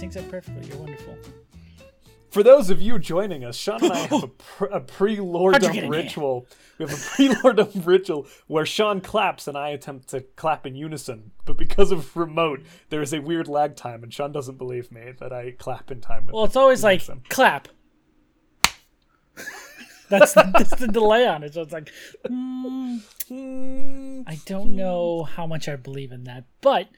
syncs up perfectly. You're wonderful. For those of you joining us, Sean and I have a, pr- a pre-Lore Dump ritual. We have a pre-Lore Dump ritual where Sean claps and I attempt to clap in unison. But because of remote, there is a weird lag time, and Sean doesn't believe me that I clap in time with. Well, it's always like clap. That's the, that's the delay on it. So it's like, mm. I don't know how much I believe in that, but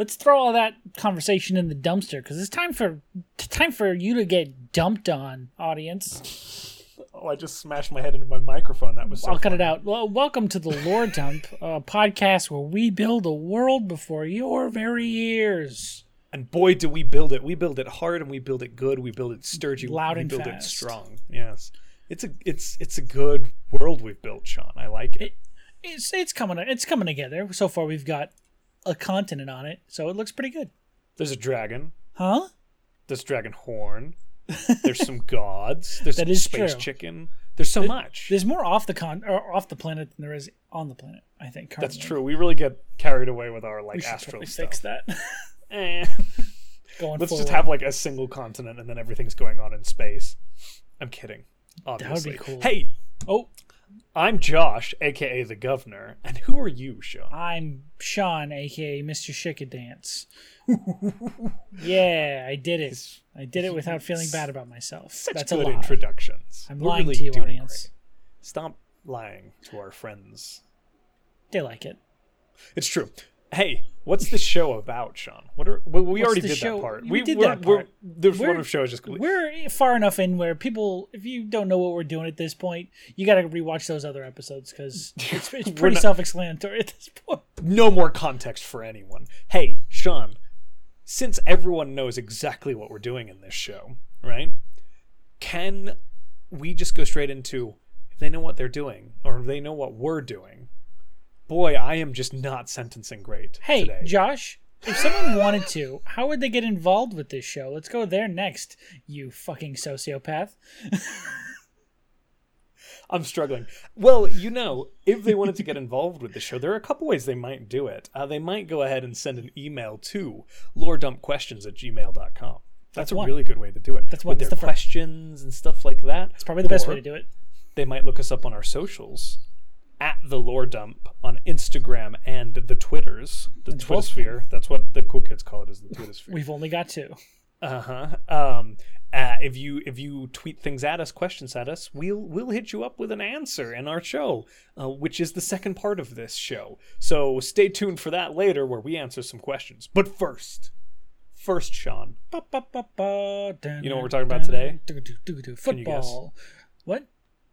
let's throw all that conversation in the dumpster because it's time for t- time for you to get dumped on, audience. Oh, I just smashed my head into my microphone. That was so I'll cut it out. Well, welcome to the Lore Dump, a podcast where we build a world before your very ears. And boy, do we build it! We build it hard, and we build it good. We build it sturdy. Loud we and build it strong. Yes, it's a it's it's a good world we've built, Sean. I like it. It- It's it's coming it's coming together. So far, we've got a continent on it, so it looks pretty good. There's a dragon. Huh? There's dragon horn. There's some gods. There's That is space true. chicken. There's so much. There's more off the con or off the planet than there is on the planet. I think That's true. We really get carried away with our like We should astral stuff. fix that. Eh. Going Let's forward. just have like a single continent, and then everything's going on in space. I'm kidding. That would be cool. Hey, Oh, I'm Josh, aka the Governor, and who are you, Sean? I'm Sean, aka Mr. Shika Dance. yeah, I did it. I did it without feeling bad about myself. Such That's good a lie. introductions. I'm We're lying really to you, audience. great. Stop lying to our friends. They like it. It's true. Hey, what's the show about, Sean? What are we already did show- that part. we did we're, that We're, part. We're- one of show is just complete. We're far enough in where people, if you don't know what we're doing at this point, you got to rewatch those other episodes because it's, it's pretty not- self-explanatory at this point. no more context for anyone. Hey, Sean, since everyone knows exactly what we're doing in this show, right? Can we just go straight into if they know what they're doing or if they know what we're doing? Boy, I am just not sentencing great Hey, today. Josh, if someone wanted to, how would they get involved with this show? Let's go there next, you fucking sociopath. I'm struggling. Well, you know, if they wanted to get involved with the show, there are a couple ways they might do it. Uh, they might go ahead and send an email to loredumpquestions at gmail.com. That's, a one. really good way to do it. That's one. With their That's the first. questions and stuff like that. It's probably the best way to do it. They might look us up on our socials at the Lore Dump on Instagram and the Twitters, the Twittersphere. That's what the cool kids call it, is the Twittersphere. We've only got two. Uh huh. Um, uh, if you if you tweet things at us, questions at us, we'll we'll hit you up with an answer in our show, uh, which is the second part of this show. So stay tuned for that later, where we answer some questions. But first, first, Sean, ba, ba, ba, dun, You know what we're talking about today? you guess? Football. What?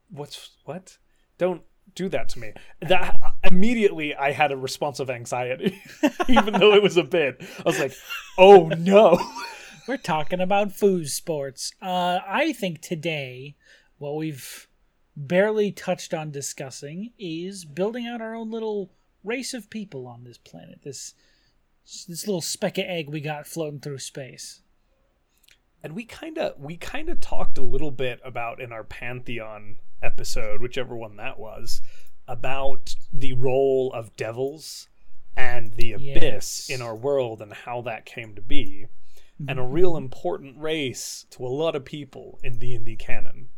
what's what? Don't do that to me. That immediately I had a response of anxiety, even though it was a bit. I was like, oh no. We're talking about food sports. Uh, I think today, what we've barely touched on discussing is building out our own little race of people on this planet. This this little speck of egg we got floating through space. And we kind of we kind of talked a little bit about in our pantheon episode whichever one that was about the role of devils and the abyss Yes. in our world and how that came to be and a mm-hmm. real important race to a lot of people in D&D canon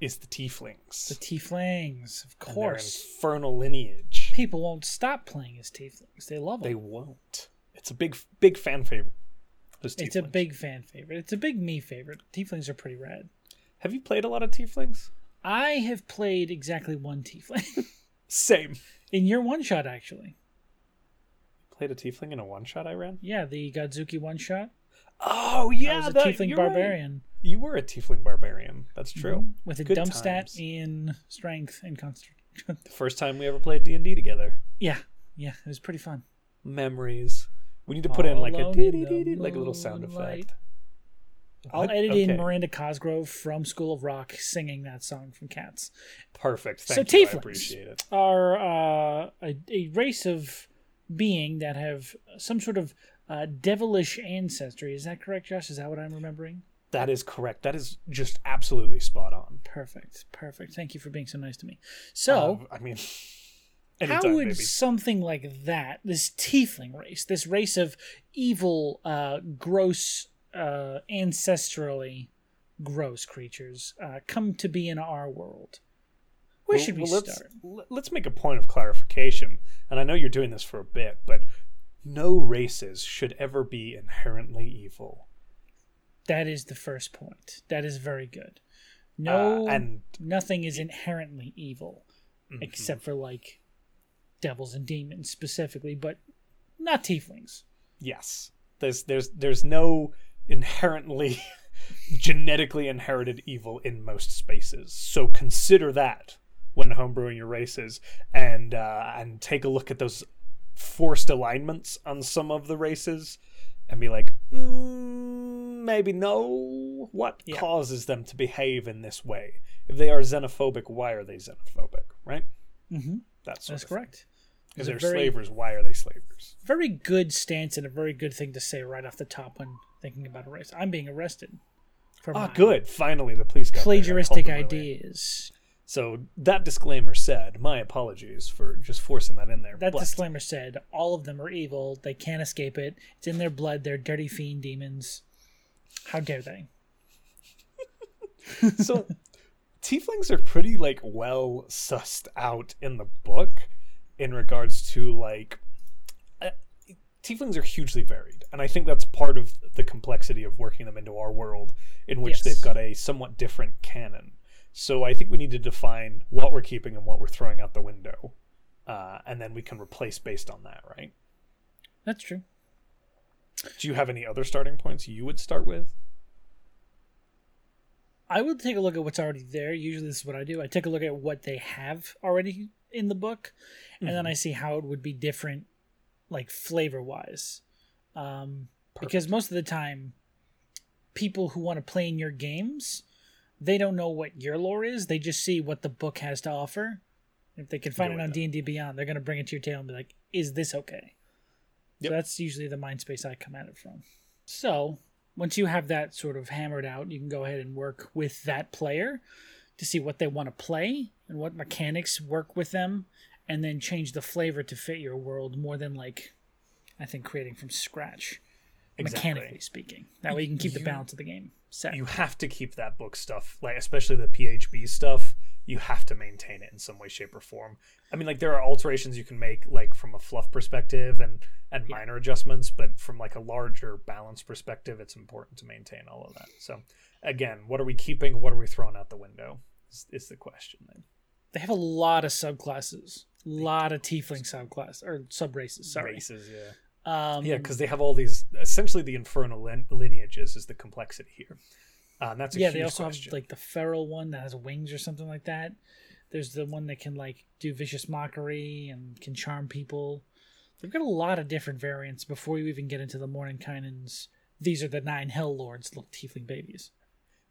is the tieflings The tieflings, of course. infernal lineage People won't stop playing as tieflings. They love them. they won't it's a big big fan favorite those It's a big fan favorite. It's a big me favorite. Tieflings are pretty rad. have you played a lot of tieflings I have played exactly one tiefling same in your one shot, actually. played a tiefling in a one shot I ran. Yeah, the Godzuki one shot. Oh I yeah, was a that- tiefling you're right. barbarian You were a tiefling barbarian. That's mhm. true. with a Good dump times. stat in strength and concentration. The first time we ever played D and D together. yeah, yeah, it was pretty fun. Memories. We need to put in like a Alone dee in dee the dee dee, like a little sound effect. I'll edit Okay. in Miranda Cosgrove from School of Rock singing that song from Cats. Perfect. So Thank you. I tieflings. appreciate it. Are uh, a, a race of being that have some sort of uh, devilish ancestry. Is that correct, Josh? Is that what I'm remembering? That is correct. That is just absolutely spot on. Perfect, perfect. Thank you for being so nice to me. So, Uh, I mean, how would baby. something like that, this tiefling race, this race of evil, uh, gross uh, ancestrally gross creatures uh, come to be in our world. Where Well- should we well, let's, start? Let's make a point of clarification. And I know you're doing this for a bit, but no races should ever be inherently evil. That is the first point. That is very good. No, Uh, and nothing is inherently evil, Mhm. except for like devils and demons specifically, but not tieflings. yes, there's there's there's no inherently genetically inherited evil in most spaces. So consider that when homebrewing your races, and uh, and take a look at those forced alignments on some of the races, and be like, mm, maybe no. What Yeah. causes them to behave in this way? If they are xenophobic, why are they xenophobic? Right. Mm-hmm. That's That's correct. A they're very- slavers, why are they slavers? Very good stance and a very good thing to say right off the top when thinking about a race. I'm being arrested for Ah, good. Finally, the police got plagiaristic earlier. ideas. So that disclaimer said, my apologies for just forcing that in there. That but disclaimer said all of them are evil. They can't escape it. It's in their blood. They're dirty fiend demons. How dare they? so tieflings are pretty like well sussed out in the book in regards to like uh, tieflings are hugely varied and i think that's part of the complexity of working them into our world in which Yes. they've got a somewhat different canon so i think we need to define what we're keeping and what we're throwing out the window uh, and then we can replace based on that right That's true. do you have any other starting points you would start with I would take a look at what's already there. Usually, this is what I do. I take a look at what they have already in the book, and then I see how it would be different, like flavor wise. Um, because most of the time, people who want to play in your games, they don't know what your lore is. They just see what the book has to offer. If they can find it on. D and D Beyond, they're gonna bring it to your table and be like, "Is this okay?" Yep. So that's usually the mind space I come at it from. So once you have that sort of hammered out, you can go ahead and work with that player to see what they want to play and what mechanics work with them, and then change the flavor to fit your world more than like, I think, creating from scratch, Exactly. mechanically speaking. That way you can keep the balance of the game set. you have to keep that book stuff, like especially the PHB stuff. You have to maintain it in some way, shape, or form. I mean, like there are alterations you can make, like from a fluff perspective and and Yeah. minor adjustments, but from like a larger balance perspective, it's important to maintain all of that. So, again, what are we keeping? What are we throwing out the window? Is, is the question then? They have a lot of subclasses, a lot of tiefling subclass or sub races. Sorry. Races, yeah. Um, Yeah, because they have all these. Essentially, the infernal lin- lineages is the complexity here. Uh, and that's a yeah, they also question. have like the feral one that has wings or something like that. There's the one that can like do vicious mockery and can charm people. They've got a lot of different variants before you even get into the Mordenkainen's. These are the nine Hell Lords, little tiefling babies.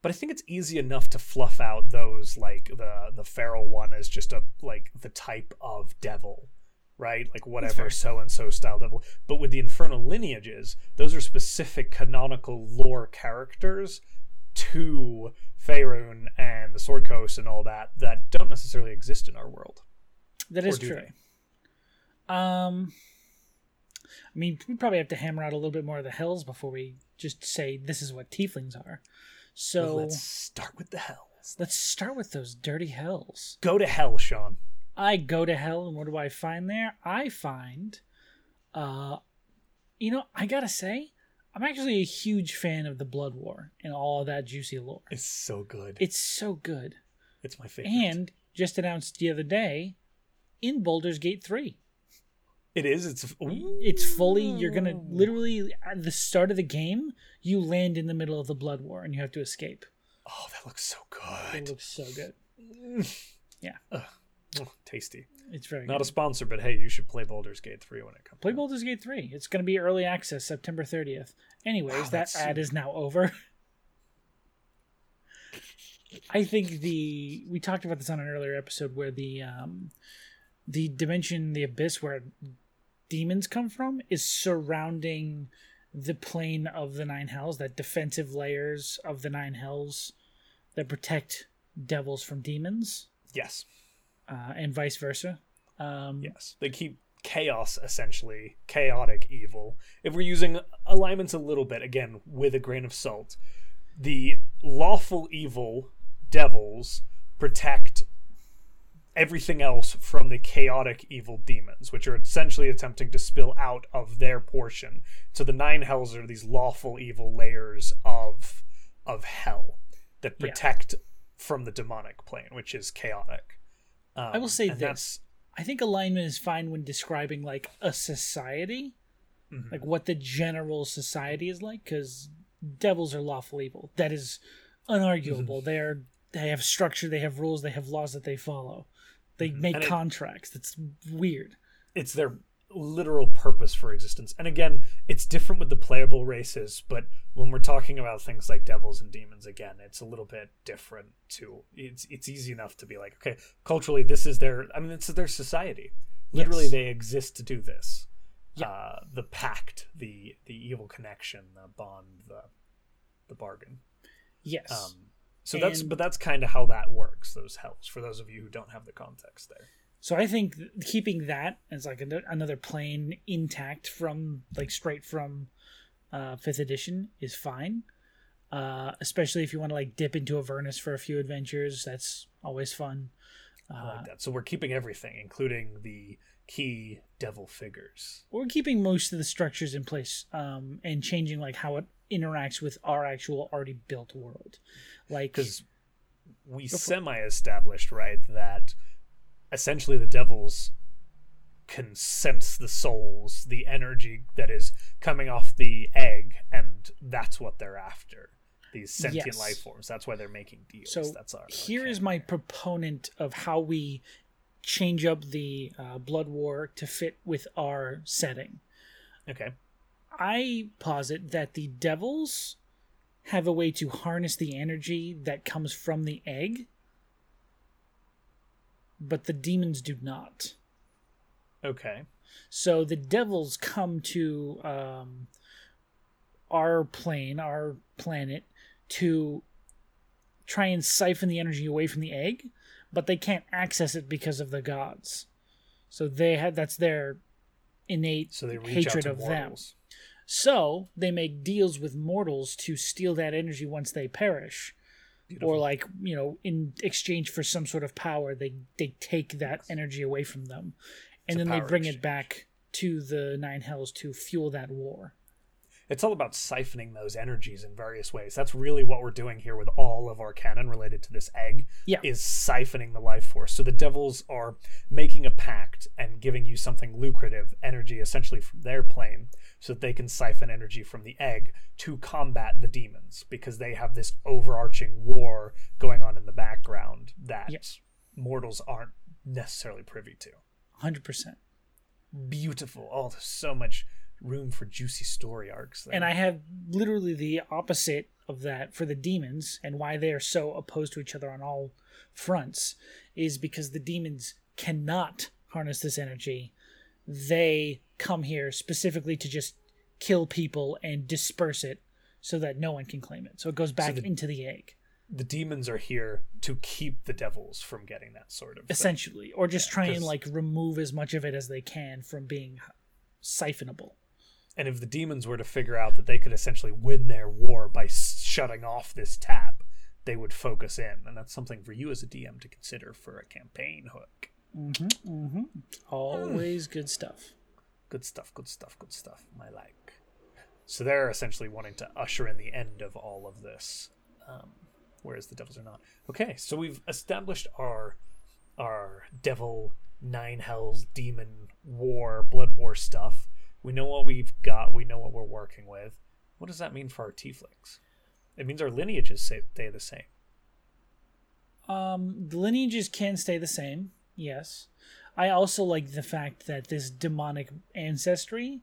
But I think it's easy enough to fluff out those like the the feral one as just a like the type of devil, right? Like whatever so and so style devil. But with the infernal lineages, those are specific canonical lore characters to Faerun and the Sword Coast and all that that don't necessarily exist in our world. That is true. they? Um, I mean, we probably have to hammer out a little bit more of the hills before we just say this is what tieflings are. So Let's start with the hells. let's start with those dirty hells. Go to hell, Sean. I go to hell, and what do I find there? I find, uh, you know, I gotta say, I'm actually a huge fan of the Blood War and all of that juicy lore. It's so good. It's so good. it's my favorite. And just announced the other day in Baldur's Gate 3. It is. It's It's fully, you're gonna literally, at the start of the game, you land in the middle of the Blood War and you have to escape. Oh, that looks so good. It looks so good. Yeah, Oh, tasty. it's very Not good. a sponsor, but hey, you should play Baldur's Gate 3 when it comes. Play out. Baldur's Gate 3. It's going to be early access September 30th. Anyways, Wow, that ad is now over. I think the we talked about this on an earlier episode where the um the dimension the abyss where demons come from is surrounding the plane of the nine hells that defensive layers of the nine hells that protect devils from demons Yes, uh, and vice versa um yes. They keep chaos essentially, chaotic evil. If we're using alignments a little bit, again, with a grain of salt, the lawful evil devils protect everything else from the chaotic evil demons, which are essentially attempting to spill out of their portion. So the nine hells are these lawful evil layers of of hell that Yeah. protect from the demonic plane, which is chaotic. Um, I will say this. I think alignment is fine when describing like a society, Mhm. like what the general society is like, because devils are lawful evil. That is unarguable. Mm-hmm. They are. They have structure. They have rules. They have laws that they follow. They make Mm-hmm. And it- contracts. That's weird. it's their literal purpose for existence. And again, it's different with the playable races, but when we're talking about things like devils and demons, again, it's a little bit different too. It's it's easy enough to be like, okay, culturally, this is their. I mean, it's their society. Literally, Yes. they exist to do this. Yeah. Uh, the pact, the the evil connection, the bond, the the bargain. Yes. Um, so that's but that's kind of how that works. Those helps for those of you who don't have the context there. So I think keeping that as like another plane intact from like straight from uh, fifth edition is fine. Uh, especially if you want to like dip into Avernus for a few adventures, that's always fun. I Uh, like that. So we're keeping everything, including the key devil figures. we're keeping most of the structures in place um, and changing like how it interacts with our actual already built world. Like Because we semi established, right, that essentially the devils can sense the souls, the energy that is coming off the egg, and that's what they're after. These sentient Yes. life forms. That's why they're making deals. So that's our here is my proponent of how we change up the uh, blood war to fit with our setting. Okay. I posit that the devils have a way to harness the energy that comes from the egg, but the demons do not. Okay. So the devils come to um, our plane, our planet, to try and siphon the energy away from the egg, but they can't access it because of the gods. So they had that's their innate So hatred of them. So they make deals with mortals to steal that energy once they perish. Beautiful. Or like, you know, in exchange for some sort of power, they they take that energy away from them. And It's a then they bring exchange. it back to the Nine Hells to fuel that war. It's all about siphoning those energies in various ways. That's really what we're doing here with all of our canon related to this egg. Yeah. Is siphoning the life force. So the devils are making a pact and giving you something lucrative, energy essentially from their plane, so that they can siphon energy from the egg to combat the demons because they have this overarching war going on in the background that Yes. mortals aren't necessarily privy to. 100%. Beautiful. Oh, there's so much room for juicy story arcs there. And I have literally the opposite of that for the demons and why they are so opposed to each other on all fronts is because the demons cannot harness this energy. They come here specifically to just kill people and disperse it so that no one can claim it. So it goes back the- into the egg, the demons are here to keep the devils from getting that sort of thing. essentially, or just try and like remove as much of it as they can from being siphonable. And if the demons were to figure out that they could essentially win their war by shutting off this tap, they would focus in, and that's something for you as a DM to consider for a campaign hook. Mm-hmm, mm-hmm. Always good stuff. Good stuff, good stuff, good stuff. My like. So they're essentially wanting to usher in the end of all of this, um, whereas the devils are not. Okay, so we've established our our devil nine hells demon war blood war stuff. We know what we've got. We know what we're working with. What does that mean for our tieflings? It means our lineages stay the same. Um, the lineages can stay the same. Yes, I also like the fact that this demonic ancestry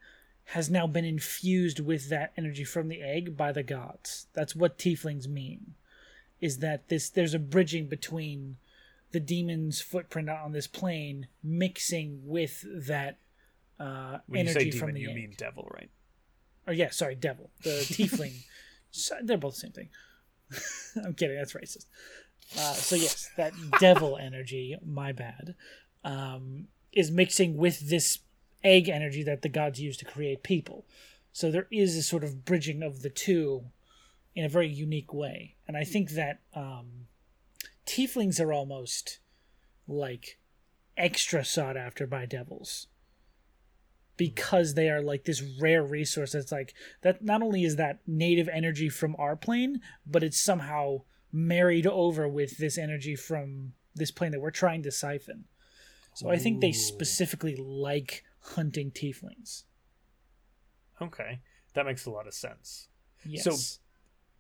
has now been infused with that energy from the egg by the gods. That's what tieflings mean. Is that this? There's a bridging between the demon's footprint on this plane mixing with that uh, When you energy say from demon, the you egg. mean devil, right? or yeah, sorry, devil. The tiefling. So- they're both the same thing. I'm kidding. That's racist. Uh, so yes, that devil energy. My bad. Um, is mixing with this egg energy that the gods use to create people. So there is a sort of bridging of the two in a very unique way. And I think that um, tieflings are almost like extra sought after by devils because they are like this rare resource that's like that not only is that native energy from our plane but it's somehow married over with this energy from this plane that we're trying to siphon. So i think they specifically like hunting tieflings. Okay, that makes a lot of sense. yes. So-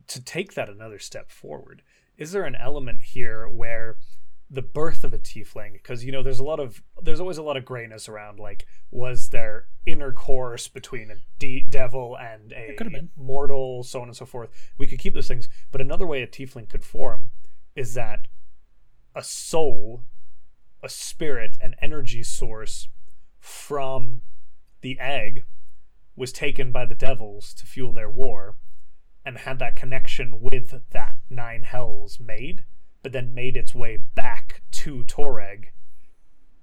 To take that another step forward, is there an element here where the birth of a tiefling because you know there's a lot of there's always a lot of grayness around like was there intercourse between a de- devil and a mortal so on and so forth. We could keep those things but another way a tiefling could form is that a soul a spirit an energy source from the egg was taken by the devils to fuel their war and had that connection with that nine hells made but then made its way back to Toreg,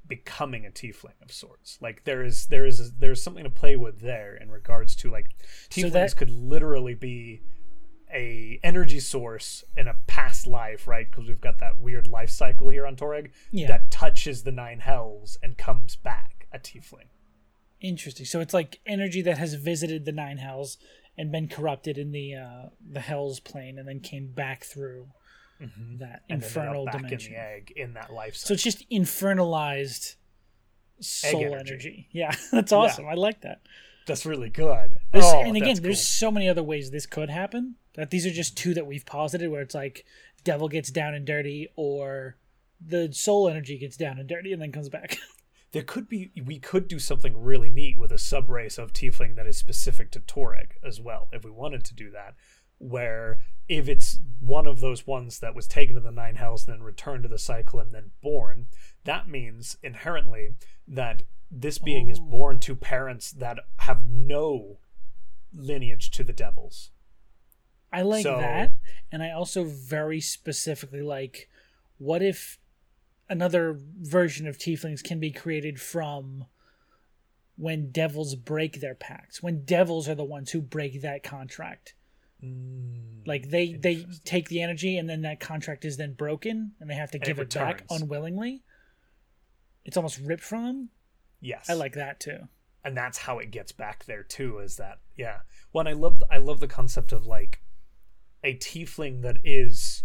becoming a tiefling of sorts. Like there is there is there's something to play with there in regards to like So tieflings that- could literally be a energy source in a past life, right? Because we've got that weird life cycle here on Toreg Yeah. that touches the nine hells and comes back a tiefling. Interesting. So it's like energy that has visited the nine hells and been corrupted in the uh, the hell's plane, and then came back through Mm-hmm. that And infernal back dimension. in the egg in that life So it's just infernalized soul energy. energy. Yeah, that's awesome. I like that. That's really good. There's, Oh, and again, there's cool. so many other ways this could happen. That these are just two that we've posited, where it's like devil gets down and dirty, or the soul energy gets down and dirty and then comes back. there could be we could do something really neat with a subrace of tiefling that is specific to Toreg as well if we wanted to do that where if it's one of those ones that was taken to the nine hells and then returned to the cycle and then born that means inherently that this being is Oh. born to parents that have no lineage to the devils. I like So- that, and I also very specifically like what if another version of tieflings can be created from when devils break their pacts when devils are the ones who break that contract like they they take the energy and then that contract is then broken and they have to And give it it, back unwillingly. It's almost ripped from them. Yes. I like that too. And that's how it gets back there too is that yeah. Well i love i love the concept of like a tiefling that is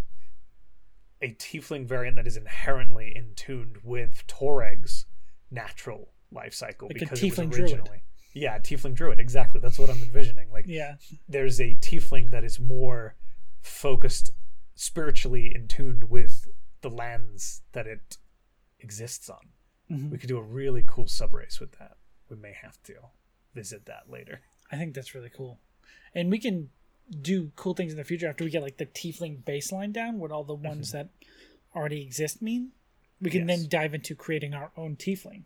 a tiefling variant that is inherently in tuned with Toreg's natural life cycle Like because it was tiefling druid. Yeah tiefling druid. Exactly. That's what i'm envisioning. Like yeah. there's a tiefling that is more focused spiritually in tuned with the lands that it exists on. Mhm. we could do a really cool subrace with that. We may have to visit that later. I think that's really cool. And we can do cool things in the future after we get like the tiefling baseline down what all the ones that already exist mean. We can Mm-hmm. Yes. then dive into creating our own tiefling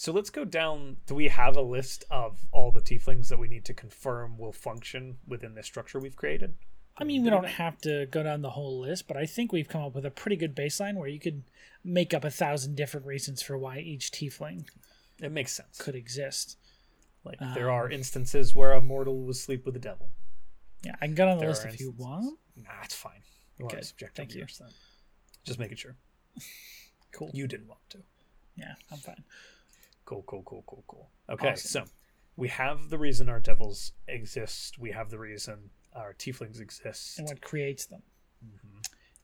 so let's go down do we have a list of all the tieflings that we need to confirm will function within the structure we've created I mean, we don't have to go down the whole list, but I think we've come up with a pretty good baseline where you could make up a thousand different reasons for why each tiefling it makes sense could exist. like there are Um, instances where a mortal will sleep with the devil Yeah, I can go on the There list if you want. nah it's fine Good. Thank you. just making sure Cool. you didn't want to Yeah, I'm fine. Cool, cool, cool, cool, cool. Okay, Awesome. so we have the reason our devils exist. We have the reason our tieflings exist. And what creates them?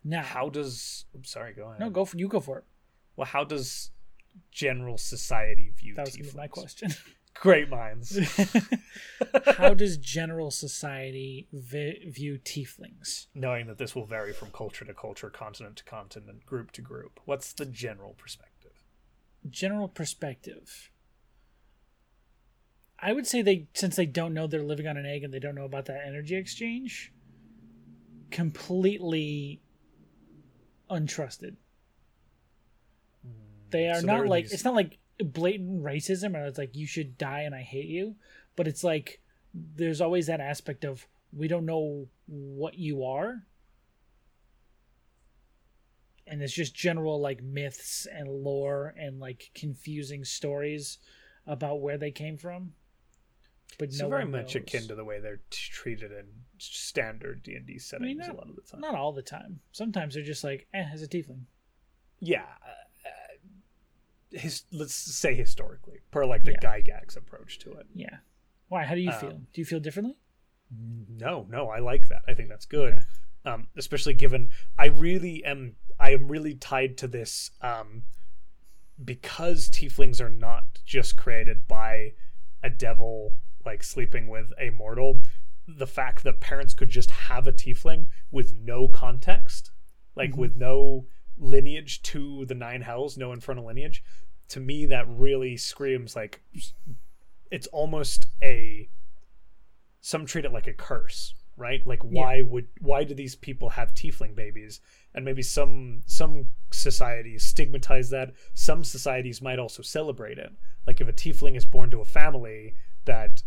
Now, Mm-hmm. How does? I'm sorry, go ahead. no, go for you. Go for it. Well, how does general society view That was tieflings? my question. Great minds. How does general society vi- view tieflings? Knowing that this will vary from culture to culture, continent to continent, group to group. What's the general perspective? General perspective. I would say they, since they don't know they're living on an egg and they don't know about that energy exchange, completely untrusted. Hmm. They are So not are like these- it's not like blatant racism or it's like you should die and I hate you, but it's like there's always that aspect of we don't know what you are. And it's just general like myths and lore and like confusing stories about where they came from. But It's no very much knows. akin to the way they're t- treated in standard D and D settings not- a lot of the time. Not all the time. Sometimes they're just like, eh, as a tiefling. yeah, uh, his, let's say historically, per like the Yeah. Gygax approach to it. Yeah. Why? How do you Um, feel? Do you feel differently? No, no, I like that. I think that's good. Okay. Um, especially given I really am I am really tied to this um, because tieflings are not just created by a devil like sleeping with a mortal. The fact that parents could just have a tiefling with no context, like Mhm. with no lineage to the nine hells, no infernal lineage, to me that really screams like it's almost a some treat it like a curse right like why would why do these people have tiefling babies and maybe some some societies stigmatize that some societies might also celebrate it like if a tiefling is born to a family that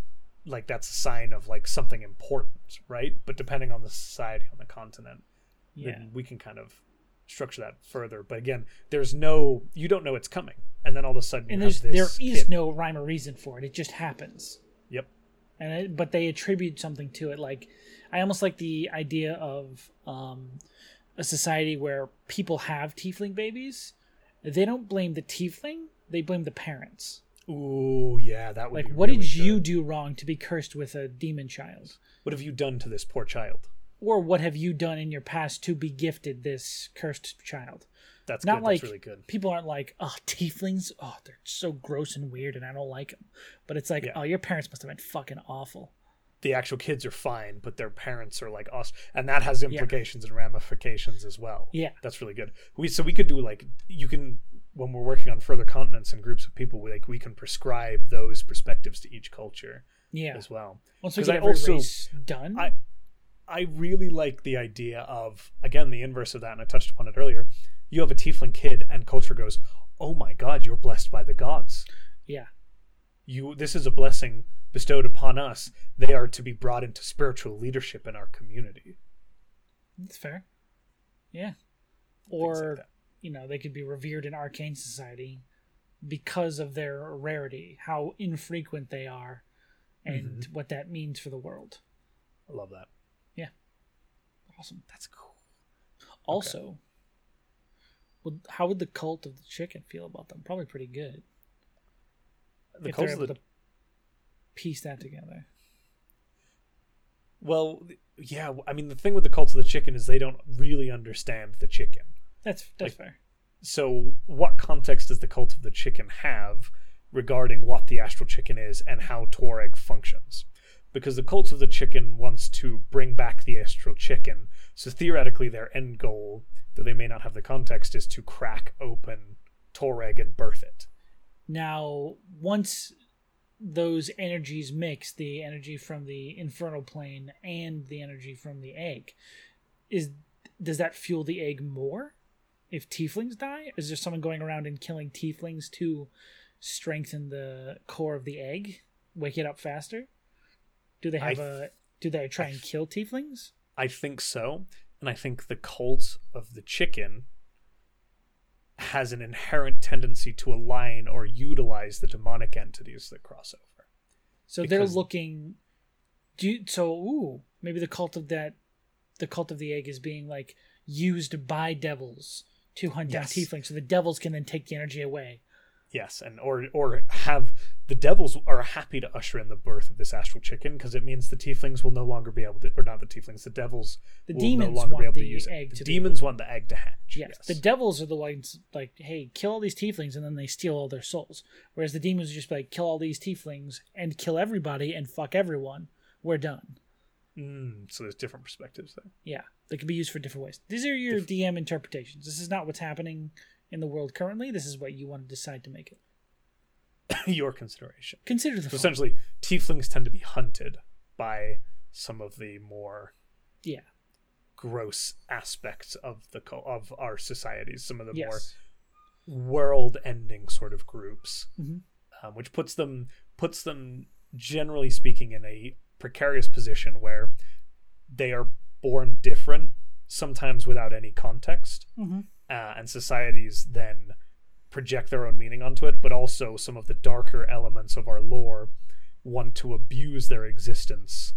like that's a sign of like something important right but depending on the society on the continent Yeah. then we can kind of structure that further but again there's no you don't know it's coming and then all of a sudden And there's there is kid. no rhyme or reason for it. It just happens. yep and it, but they attribute something to it like i almost like the idea of um, a society where people have tiefling babies they don't blame the tiefling they blame the parents Ooh, yeah, that would like what really did you do wrong to be cursed with a demon child What have you done to this poor child? or what have you done in your past to be gifted this cursed child That's not good. like That's really good. people aren't like oh tieflings oh they're so gross and weird and i don't like them but it's like Yeah. oh your parents must have been fucking awful The actual kids are fine, but their parents are like us, and that has implications and ramifications as well. yeah That's really good. We so we could do like you can when we're working on further continents and groups of people, we, like we can prescribe those perspectives to each culture yeah as well. once we get I every also- race done I I really like the idea of again the inverse of that, and I touched upon it earlier. You have a tiefling kid, and culture goes, "Oh my God, you're blessed by the gods." yeah you this is a blessing bestowed upon us they are to be brought into spiritual leadership in our community That's fair. Yeah. Things like Or, you know, they could be revered in arcane society because of their rarity, how infrequent they are, and Mm-hmm. what that means for the world. i love that Yeah. Awesome. that's cool Also, would, how would the cult of the chicken feel about them? Probably pretty good. the cult of the to piece that together. well yeah i mean the thing with the cult of the chicken is they don't really understand the chicken That's that's Like- fair. so what context does the cult of the chicken have regarding what the astral chicken is and how Toreg functions because the cult of the chicken wants to bring back the astral chicken so theoretically their end goal though they may not have the context is to crack open Toreg and birth it Now, once those energies mix, the energy from the infernal plane and the energy from the egg, is does that fuel the egg more? If tieflings die, is there someone going around and killing tieflings to strengthen the core of the egg, wake it up faster? Do they have th- a? Do they try and kill tieflings? I think so, and I think the cult of the chicken has an inherent tendency to align or utilize the demonic entities that cross over. So they're looking. Do you, so. Ooh, maybe the cult of that, the cult of the egg is being like used by devils to hunt Yes. down tieflings, so the devils can then take the energy away. Yes, and or or have the devils are happy to usher in the birth of this astral chicken because it means the tieflings will no longer be able to, or not the tieflings, the devils The will demons no longer want be able to the use egg The demons want the egg to hatch. Yes. Yes, the devils are the ones like, hey, kill all these tieflings, and then they steal all their souls. Whereas the demons are just like, kill all these tieflings and kill everybody and fuck everyone. We're done. Mm, so there's different perspectives there. Yeah, they can be used for different ways. These are your DM interpretations. This is not what's happening in the world currently. This is what you want to decide to make it. Your consideration. Consider the So essentially, tieflings tend to be hunted by some of the more Yeah. gross aspects of the co- of our societies. Some of the Yes. more world-ending sort of groups, Mhm. um, which puts them puts them generally speaking in a precarious position where they are born different, sometimes without any context, Mm-hmm. Uh, and societies then project their own meaning onto it, but also some of the darker elements of our lore want to abuse their existence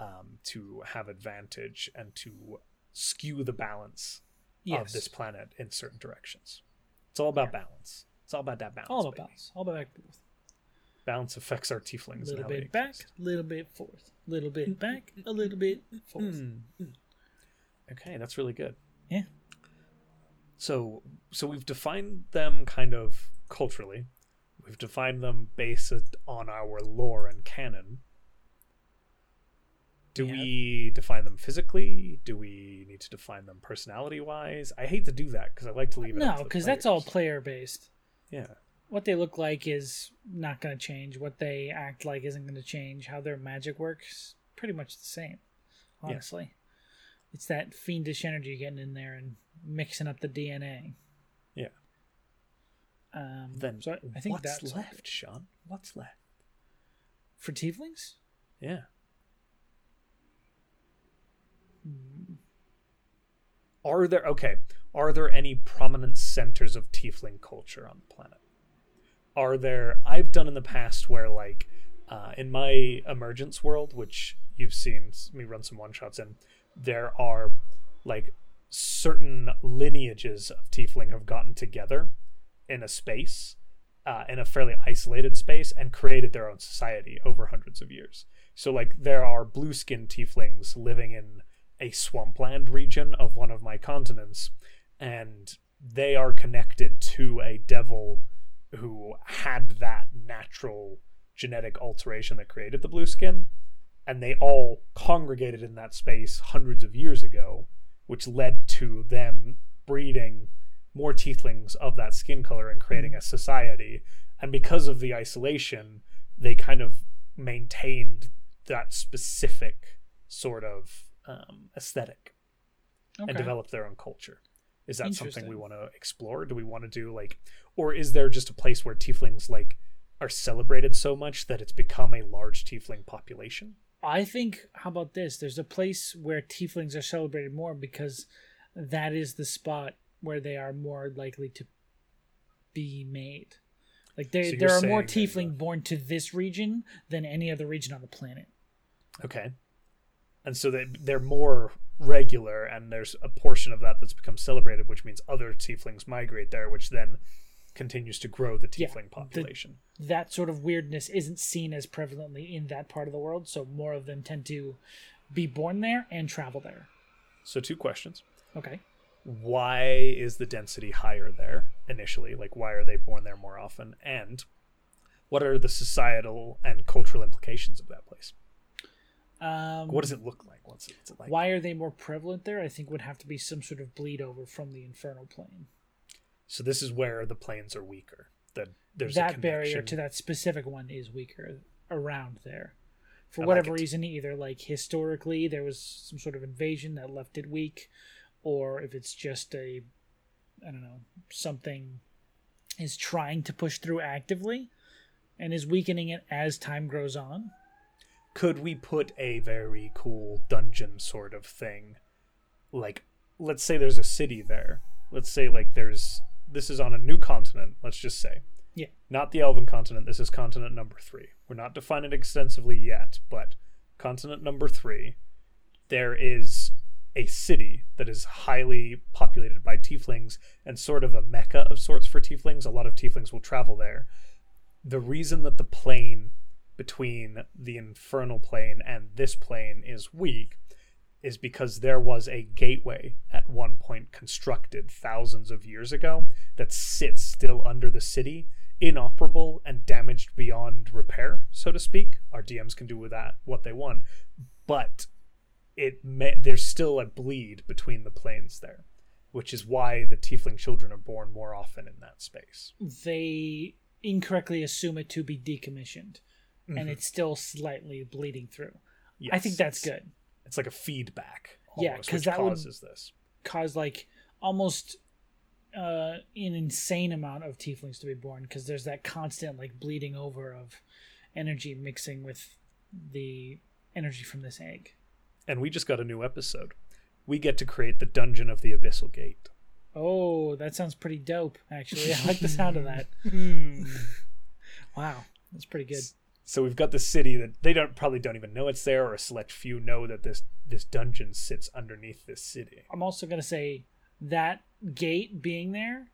um, to have advantage and to skew the balance of this planet in certain directions. It's all about balance. It's all about that balance. all about baby. balance. All about back forth. Balance affects our tieflings. A little bit back, exist. little bit forth. A Little bit back, a little bit forth. Mm. Okay, that's really good. Yeah. So, so we've defined them kind of culturally. We've defined them based on our lore and canon. Do Yeah. we define them physically? Do we need to define them personality-wise? I hate to do that because I like to leave it. No, because that's all player based. Yeah. What they look like is not going to change. What they act like isn't going to change. How their magic works, pretty much the same. Yeah. Honestly, it's that fiendish energy getting in there and mixing up the DNA. Yeah. Um, Then so I, I think what's that's left, Sean? What's left? for tieflings. Yeah. Are there okay? Are there any prominent centers of tiefling culture on the planet? Are there? I've done in the past where like uh, in my emergence world, which you've seen me run some one shots in, there are like certain lineages of tiefling have gotten together in a space, uh, in a fairly isolated space, and created their own society over hundreds of years. So, like, there are blue skinned tieflings living in a swampland region of one of my continents, and they are connected to a devil who had that natural genetic alteration that created the blue skin. And they all congregated in that space hundreds of years ago, which led to them breeding more tieflings of that skin color and creating a society. And because of the isolation, they kind of maintained that specific sort of um, aesthetic Okay. and developed their own culture. Is that something we want to explore? Do we want to do like, or is there just a place where tieflings like are celebrated so much that it's become a large tiefling population? I think, how about this? There's a place where tieflings are celebrated more because that is the spot where they are more likely to be made. Like there, So there are more tiefling a- born to this region than any other region on the planet. Okay. And so they they're more regular, and there's a portion of that that's become celebrated, which means other tieflings migrate there, which then continues to grow the Yeah, tiefling the- population. That sort of weirdness isn't seen as prevalently in that part of the world, so more of them tend to be born there and travel there. So two questions. Okay. Why is the density higher there initially? Like why are they born there more often? And what are the societal and cultural implications of that place? Um, What does it look like? What's it, what's it like? Why are they more prevalent there? I think would have to be some sort of bleed over from the infernal plane. So this is where the planes are weaker. That there's a that barrier to that specific one is weaker around there. For I whatever it. reason, either like historically there was some sort of invasion that left it weak, or if it's just a, I don't know, something is trying to push through actively and is weakening it as time grows on. could we put a very cool dungeon sort of thing like let's say there's a city there let's say like there's this is on a new continent let's just say. Yeah. not the elven continent this is continent number three. We're not defining it extensively yet but continent number three there is a city that is highly populated by tieflings and sort of a mecca of sorts for tieflings. A lot of tieflings will travel there. The reason that the plane between the infernal plane and this plane is weak is because there was a gateway at one point constructed thousands of years ago that sits still under the city inoperable and damaged beyond repair so to speak. Our dms can do with that what they want. But it may, there's still a bleed between the planes there which is why the tiefling children are born more often in that space. They incorrectly assume it to be decommissioned, and mm-hmm. it's still slightly bleeding through. I think that's good. It's like a feedback. Yeah, because which that would- causes this. cause like almost uh, an insane amount of tieflings to be born because there's that constant like bleeding over of energy mixing with the energy from this egg. And we just got a new episode. We get to create the Dungeon of the Abyssal Gate. Oh, that sounds pretty dope. Actually, I like the sound of that. Wow, that's pretty good. So we've got the city that they don't probably don't even know it's there, or a select few know that this this dungeon sits underneath this city. I'm also gonna say that gate being there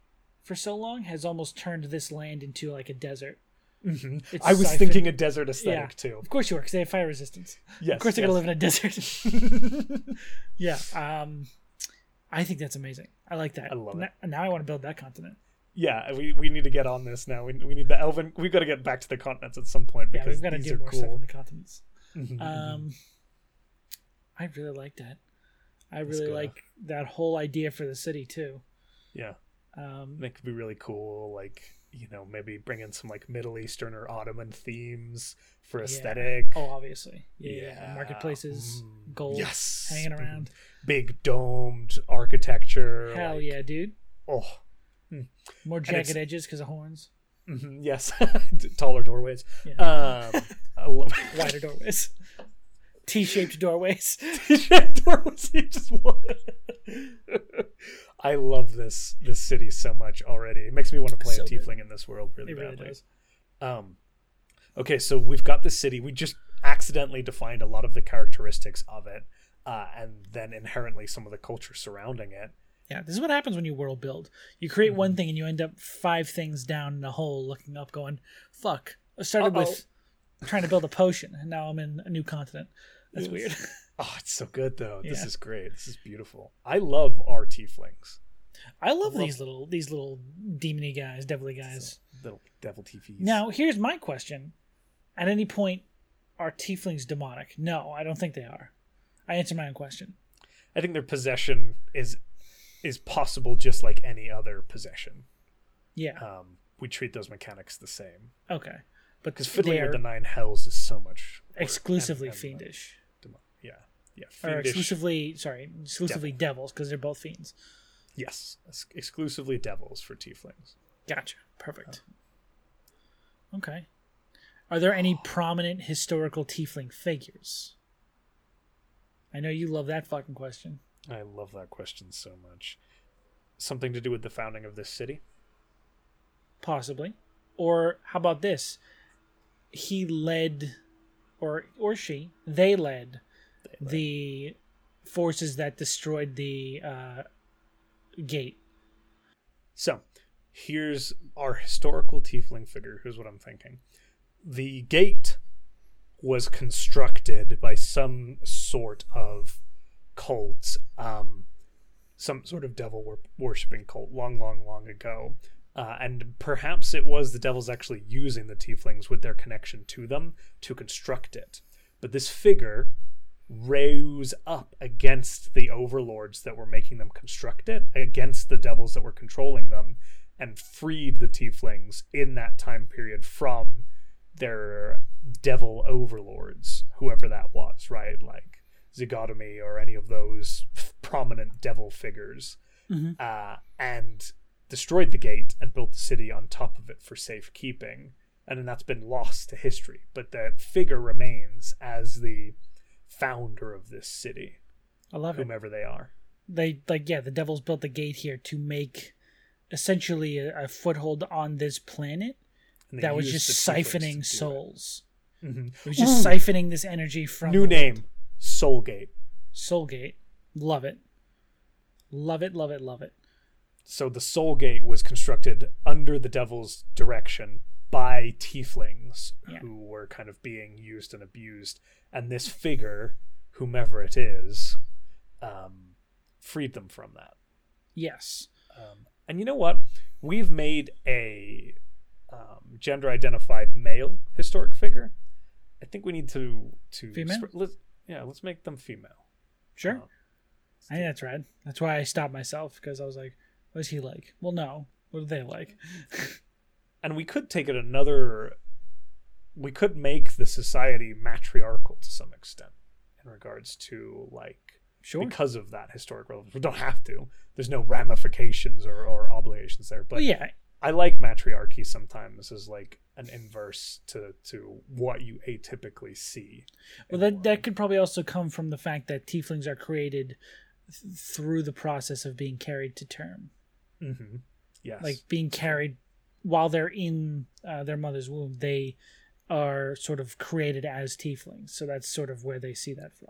for so long has almost turned this land into like a desert. Mm-hmm. I was siphoned- thinking a desert aesthetic Yeah. too. Of course you are, because they have fire resistance. Yes, Of course they're yes. gonna live in a desert. yeah. Um, I think that's amazing. I like that. I love it. N- Now I want to build that continent. Yeah, we, we need to get on this now. We, we need the elven. We've got to get back to the continents at some point Yeah, because we've got to do more stuff cool. on the continents. Mhm, mhm. Um, I really like that. I really like that whole idea for the city too. yeah, Um, that could be really cool. Like you know, maybe bring in some like Middle Eastern or Ottoman themes for Yeah. aesthetic. oh, obviously, yeah, yeah. Yeah. marketplaces, Mm, gold, yes. hanging around. Big domed architecture. Hell like- yeah, dude! Oh, More jagged edges because of horns, mhm, yes. Taller doorways. Yeah. Um, wider doorways, T-shaped doorways. T-shaped doorways. You just want. I love this this city so much already. It makes me want to play So a good. tiefling in this world really It badly. Um, okay, so we've got the city. We just accidentally defined a lot of the characteristics of it, uh, and then inherently some of the culture surrounding it. Yeah, this is what happens when you world build. You create one mm-hmm. thing and you end up five things down in a hole, looking up, going, "Fuck." I started Uh-oh. with trying to build a potion, and now I'm in a new continent. That's Yes. weird. Oh, it's so good though. This is great. This is beautiful. I love our tieflings. I love love- these little these little demony guys, devilly guys. Little devil TVs. Now, here's my question: At any point, are tieflings demonic? No, I don't think they are. I answer my own question. I think their possession is is possible just like any other possession. Yeah. Um, we treat those mechanics the same okay. But because fiddling with the nine hells is so much exclusively And- and, fiendish, demo- yeah, yeah, or exclusively sorry, exclusively devils because they're both fiends. yes, ex- exclusively devils for tieflings. Gotcha. Perfect. Okay. Are there any prominent historical tiefling figures? I know you love that fucking question. I love that question so much. Something to do with the founding of this city. Possibly. Or how about this? He led or or she, they led the forces that destroyed the uh, gate. So, here's our historical tiefling figure. Here's what I'm thinking. The gate was constructed by some sort of cult, um, some sort of devil wor- worshipping cult long, long, long ago. Uh, and perhaps it was the devils actually using the tieflings with their connection to them to construct it. But this figure rose up against the overlords that were making them construct it, against the devils that were controlling them, and freed the tieflings in that time period from their devil overlords, whoever that was, right? Like Zygotamy or any of those prominent devil figures, Mhm. uh, and destroyed the gate and built the city on top of it for safekeeping. And then that's been lost to history. But the figure remains as the founder of this city, I love it. whomever they are. They like yeah, the devils built the gate here to make essentially a, a foothold on this planet that was just the tieflings to siphoning do it. souls. Mhm. It was just siphoning this energy from New name, Soulgate. Soulgate. Love it. Love it, love it, love it. So the Soul Gate was constructed under the devil's direction by tieflings Yeah. who were kind of being used and abused, and this figure, whomever it is, um, freed them from that. Yes. Um, and you know what? We've made a um, gender-identified male historic figure. I think we need to to Female? sp- let's, yeah, let's make them female. Sure. Uh, I think that's rad. That's why I stopped myself because I was like, what is he like? Well, no. What are they like? and we could take it another we could make the society matriarchal to some extent in regards to like Sure. because of that historic relevance we don't have to there's no ramifications or, or obligations there but Well, yeah. I like matriarchy sometimes as like an inverse to to what you atypically see Well, that that could probably also come from the fact that tieflings are created th- through the process of being carried to term. Mm-hmm. Yes. like being carried while they're in uh, their mother's womb. They are sort of created as tieflings, so that's sort of where they see that from.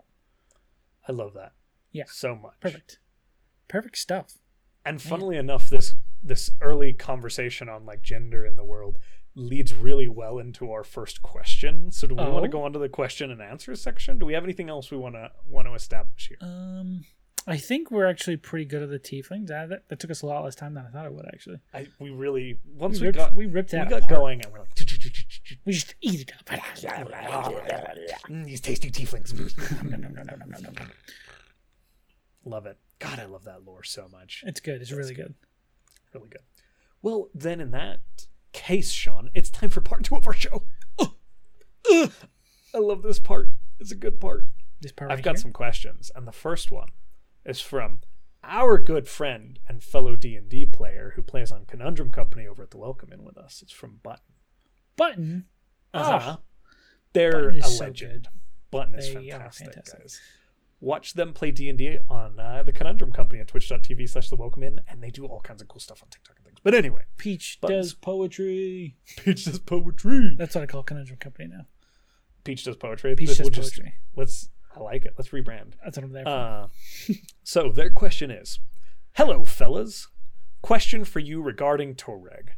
I love that. Yeah. So much. Perfect, perfect stuff. And funnily enough, this this early conversation on like gender in the world leads really well into our first question. So do we want Oh. to go on to the question and answer section? Do we have anything else we want to want to establish here? Um, I think we're actually pretty good at the tieflings. That, that took us a lot less time than I thought it would. Actually, I we really once we we, ripped, got we ripped out, we got apart. going and we're like We just eat it up. "Mm, these tasty tieflings. love it. God, I love that lore so much. It's good. It's really good. Really good. Well, then in that case, Sean, it's time for part two of our show. Ugh. I love this part. It's a good part. This part I've right got here. some questions, and the first one is from our good friend and fellow D and D player who plays on Conundrum Company over at the Welcome Inn with us. It's from Button. button. Uh-huh. They're Button a so legend. good. Button is They fantastic, fantastic. guys. Watch them play D and D on uh, the Conundrum Company at twitch.tv slash the Welcome Inn, and they do all kinds of cool stuff on TikTok and things. But anyway, Peach Buttons. does poetry. Peach does poetry. That's what I call Conundrum Company now. Peach does poetry. Peach This does just- poetry. let's. I like it. Let's rebrand. That's what I'm there for. Uh, so their question is Hello, fellas. Question for you regarding Toreg.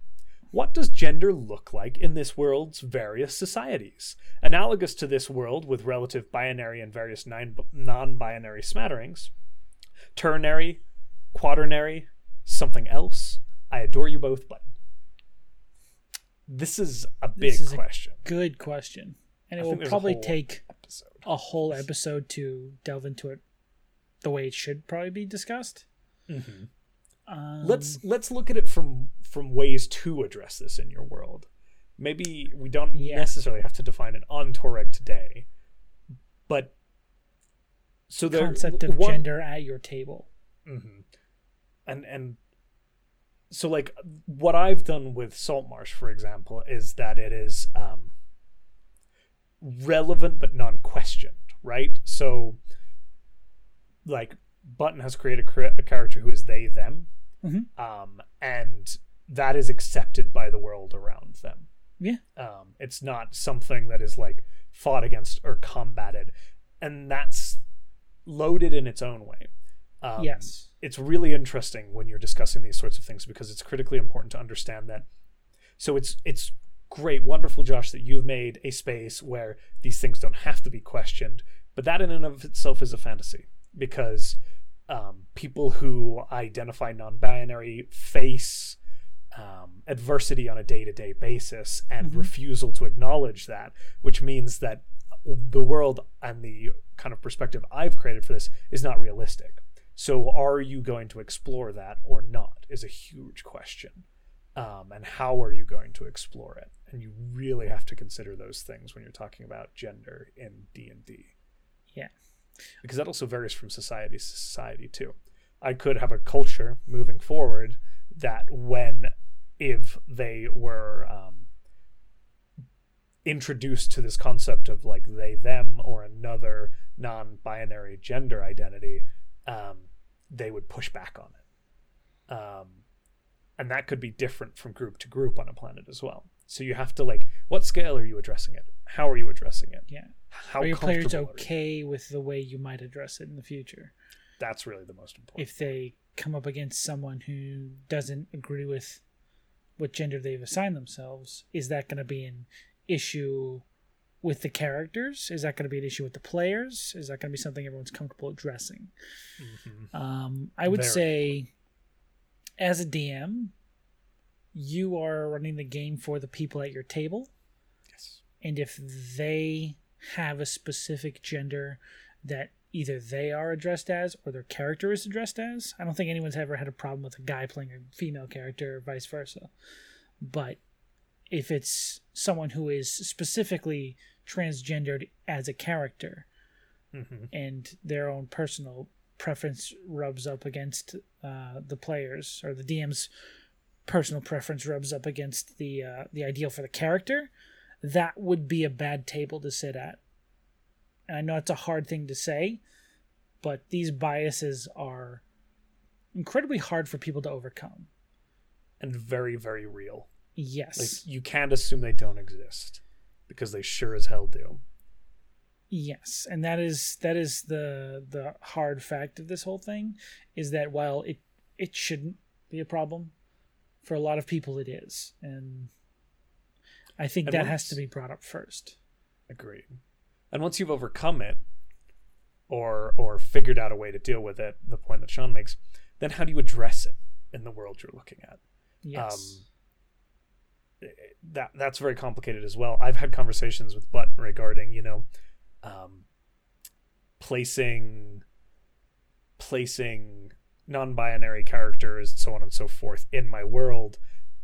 What does gender look like in this world's various societies? Analogous to this world with relative binary and various non binary smatterings. Ternary, quaternary, something else. I adore you both, but this is a big This is a question. good question, and it think will there's a probably take episode. a whole episode to delve into it the way it should probably be discussed. Mhm. Um, let's let's look at it from from ways to address this in your world. Maybe we don't Yeah. necessarily have to define it on Toreg today, but so the concept of one- gender at your table. Mhm. and and so like what I've done with Saltmarsh, for example, is that it is um, relevant but non-questioned, right? So like Button has created a, character who is they them, Mhm. um, and that is accepted by the world around them. Yeah. Um, it's not something that is like fought against or combated, and that's loaded in its own way. Um, yes. it's really interesting when you're discussing these sorts of things because it's critically important to understand that. So it's it's great, wonderful, Josh, that you've made a space where these things don't have to be questioned. But that in and of itself is a fantasy because um, people who identify non-binary face um, adversity on a day-to-day basis and Mhm. refusal to acknowledge that, which means that the world and the kind of perspective I've created for this is not realistic. So, are you going to explore that or not? Is a huge question. Um, and how are you going to explore it? And you really have to consider those things when you're talking about gender in D and D. Yeah. Because that also varies from society to society too. I could have a culture moving forward that when if they were um, introduced to this concept of like they them or another non-binary gender identity um, they would push back on it um, and that could be different from group to group on a planet as well so you have to like what scale are you addressing it how are you addressing it Yeah. How Are your players you? okay with the way you might address it in the future? that's really the most important If they come up against someone who doesn't agree with what gender they've assigned themselves, is that going to be an issue with the characters? Is that going to be an issue with the players? Is that going to be something everyone's comfortable addressing? Mhm. Um, I would Very say, as a DM, you are running the game for the people at your table. yes and if they have a specific gender that either they are addressed as or their character is addressed as. I don't think anyone's ever had a problem with a guy playing a female character or vice versa. But if it's someone who is specifically transgendered as a character hmm and their own personal preference rubs up against uh, the players or the DM's personal preference rubs up against the uh, the ideal for the character, that would be a bad table to sit at. And I know it's a hard thing to say, but these biases are incredibly hard for people to overcome. and very very real. Yes. Like you can't assume they don't exist because they sure as hell do. Yes, and that is that is the the hard fact of this whole thing is that while it it shouldn't be a problem for a lot of people it is. And I think And that once- has to be brought up first. Agreed. And once you've overcome it, or or figured out a way to deal with it, the point that Sean makes, then how do you address it in the world you're looking at? Yes. Um, that that's very complicated as well. I've had conversations with Button regarding you know, um, placing placing non-binary characters, so on and so forth, in my world,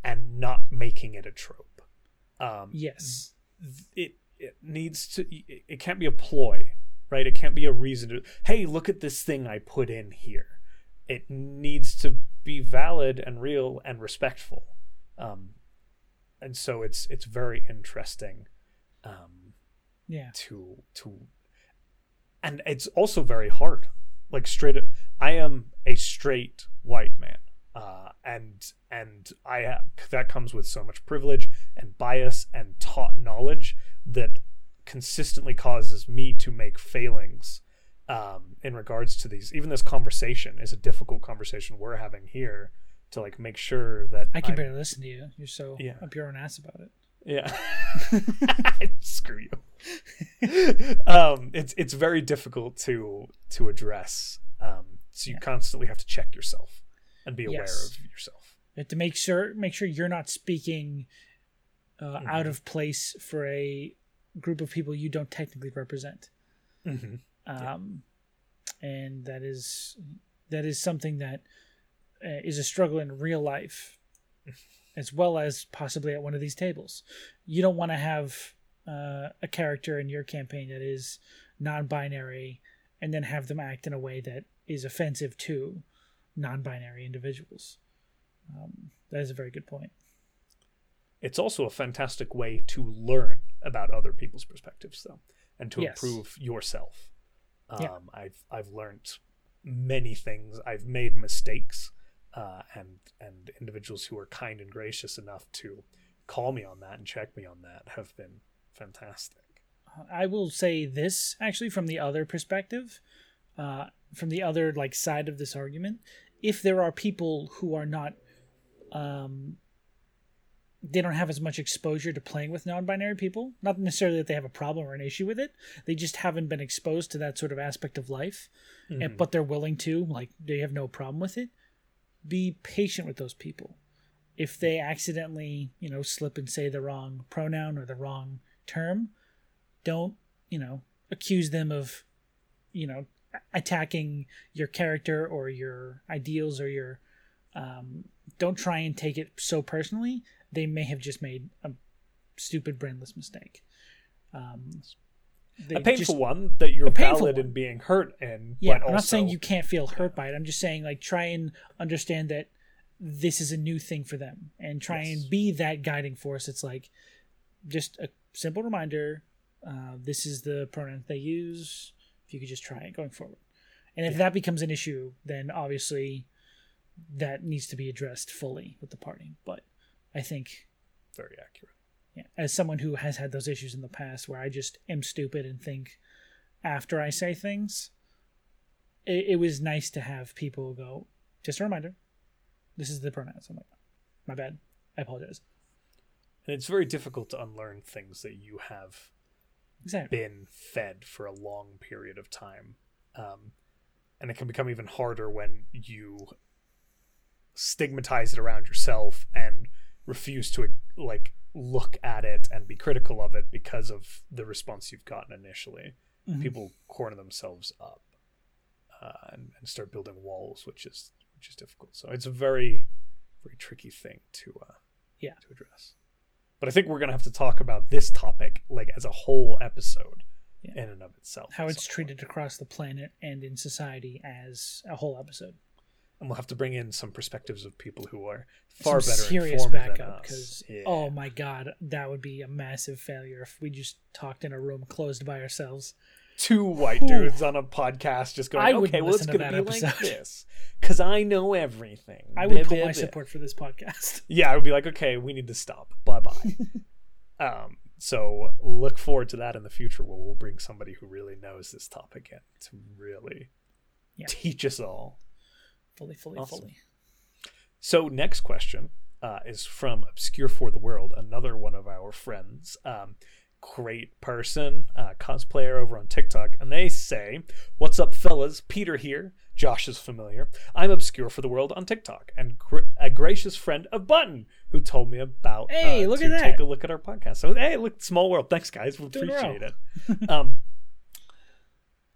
and not making it a trope. Um, yes. it it needs to it it can't be a ploy right? It can't be a reason to hey look at this thing i put in here. It needs to be valid and real and respectful. Um and so it's it's very interesting um Yeah. to to and it's also very hard. Like straight i am a straight white man uh and and i ha- that comes with so much privilege and bias and taught knowledge that consistently causes me to make failings um in regards to these even this conversation is a difficult conversation we're having here to like make sure that I can I'm- barely listen to you. You're so Yeah. up your own ass about it. yeah. Screw you. um, it's it's very difficult to to address. Um, so you Yeah. constantly have to check yourself and be aware Yes. of yourself. You have to make sure make sure you're not speaking uh, Mm-hmm. out of place for a group of people you don't technically represent. Mm-hmm. um, and that is that is something that uh, is a struggle in real life, as well as possibly at one of these tables. You don't want to have uh, a character in your campaign that is non-binary, and then have them act in a way that is offensive to non-binary individuals. Um, that is a very good point. It's also a fantastic way to learn about other people's perspectives, though, and to Yes. improve yourself. Um, Yeah. I've I've learned many things. I've made mistakes, uh, and and individuals who are kind and gracious enough to call me on that and check me on that have been fantastic. I will say this actually from the other perspective, uh, from the other like side of this argument. If there are people who are not, um, they don't have as much exposure to playing with non-binary people. Not necessarily that they have a problem or an issue with it. They just haven't been exposed to that sort of aspect of life, and, but they're willing to. Like they have no problem with it. Be patient with those people. If they accidentally, you know, slip and say the wrong pronoun or the wrong term, don't you know accuse them of you know attacking your character or your ideals or your um, don't try and take it so personally. They may have just made a stupid brainless mistake. Um, a painful just- one that you're valid in being hurt in. yeah but i'm not saying you can't feel hurt by it. I'm just saying like try and understand that this is a new thing for them and try Yes. and be that guiding force. It's like just a simple reminder uh, this is the pronoun they use if you could just try it going forward and if that becomes an issue then obviously that needs to be addressed fully with the party but i think very accurate. yeah, as someone who has had those issues in the past where I just am stupid and think after I say things, it, it was nice to have people go, just a reminder, this is the pronouns. I'm like, my bad. I apologize. And it's very difficult to unlearn things that you have Exactly. been fed for a long period of time. Um, and it can become even harder when you stigmatize it around yourself and refuse to like look at it and be critical of it because of the response you've gotten initially. Mhm. People corner themselves up uh, and, and start building walls, which is which is difficult. So it's a very very tricky thing to uh, Yeah. to address. But I think we're gonna have to talk about this topic like as a whole episode Yeah. in and of itself. How it's treated point. across the planet and in society as a whole episode. and we'll have to bring in some perspectives of people who are far Some better serious backup us. because Yeah. oh my god, that would be a massive failure if we just talked in a room closed by ourselves. Two white Whew. dudes on a podcast just going, I wouldn't okay, well, it's listen to going to be like episode." this because I know everything. I would Blah, put blah, my blah. support for this podcast. Yeah, I would be like, okay, we need to stop. Bye bye. um, so look forward to that in the future where we'll bring somebody who really knows this topic in to really Yeah. teach us all. Fully, fully, Awesome. fully. So next question uh, is from Obscure for the World, another one of our friends. Um, great person, uh, cosplayer over on TikTok, and they say, "What's up, fellas? Peter here. Josh is familiar. I'm Obscure for the World on TikTok, and gr- a gracious friend of Button who told me about. Hey, uh, look at that. Take a look at our podcast. So hey, look, small world. Thanks, guys. We Doing well. appreciate it. um,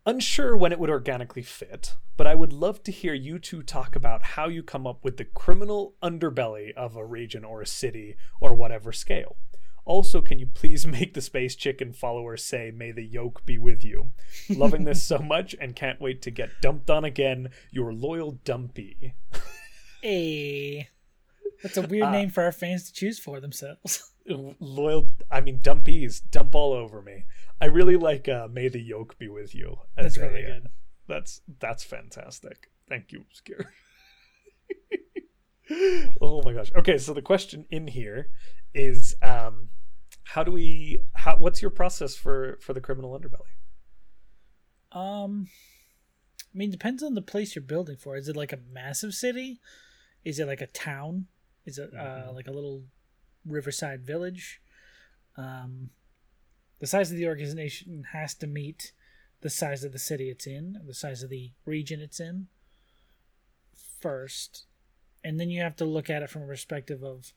unsure when it would organically fit, but I would love to hear you two talk about how you come up with the criminal underbelly of a region or a city or whatever scale. Also, can you please make the space chicken followers say, May the yoke be with you? Loving this so much and can't wait to get dumped on again. Your loyal dumpy. Hey, that's a weird Uh, name for our fans to choose for themselves. Loyal, I mean, dumpies, dump all over me. I really like uh, May the yoke be with you. as That's really a, uh, good. That's that's fantastic. Thank you, Obscure. oh my gosh. Okay, so the question in here is um how do we how what's your process for for the criminal underbelly? Um, I mean, depends on the place you're building for. Is it like a massive city? Is it like a town? Is it uh, Mhm. like a little riverside village? Um, the size of the organization has to meet the size of the city it's in, the size of the region it's in first, and then you have to look at it from a perspective of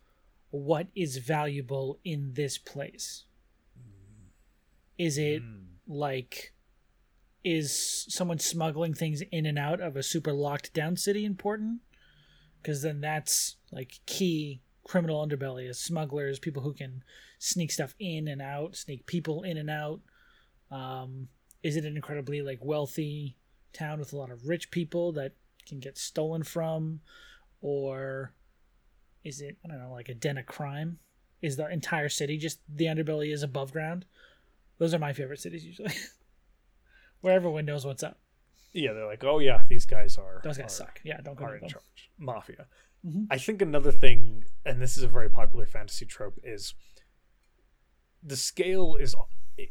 what is valuable in this place. Is it like is someone smuggling things in and out of a super locked down city important? Because then that's like key criminal underbelly is smugglers people who can sneak stuff in and out sneak people in and out. Um, is it an incredibly like wealthy town with a lot of rich people that can get stolen from? Or is it i don't know like a den of crime is the entire city just the underbelly is above ground those are my favorite cities usually where everyone knows what's up. Yeah, they're like, "Oh yeah, these guys are Those guys are- suck. Yeah, don't go are in them. charge. Mafia. Mhm. I think another thing, and this is a very popular fantasy trope, is the scale is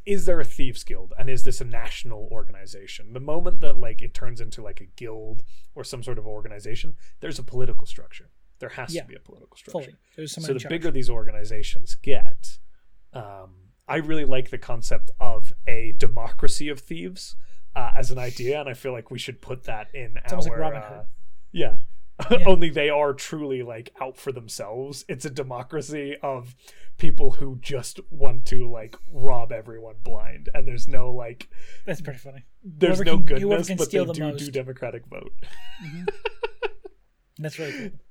is there a thieves guild and is this a national organization the moment that like it turns into like a guild or some sort of organization there's a political structure there has Yeah. to be a political structure so the bigger these organizations get um, i really like the concept of a democracy of thieves uh, as an idea and i feel like we should put that in our like Robin uh, Hood. yeah. Yeah. only they are truly like out for themselves it's a democracy of people who just want to like rob everyone blind and there's no like That's pretty funny. there's Whoever no can- goodness but they the do do democratic vote That's really cool.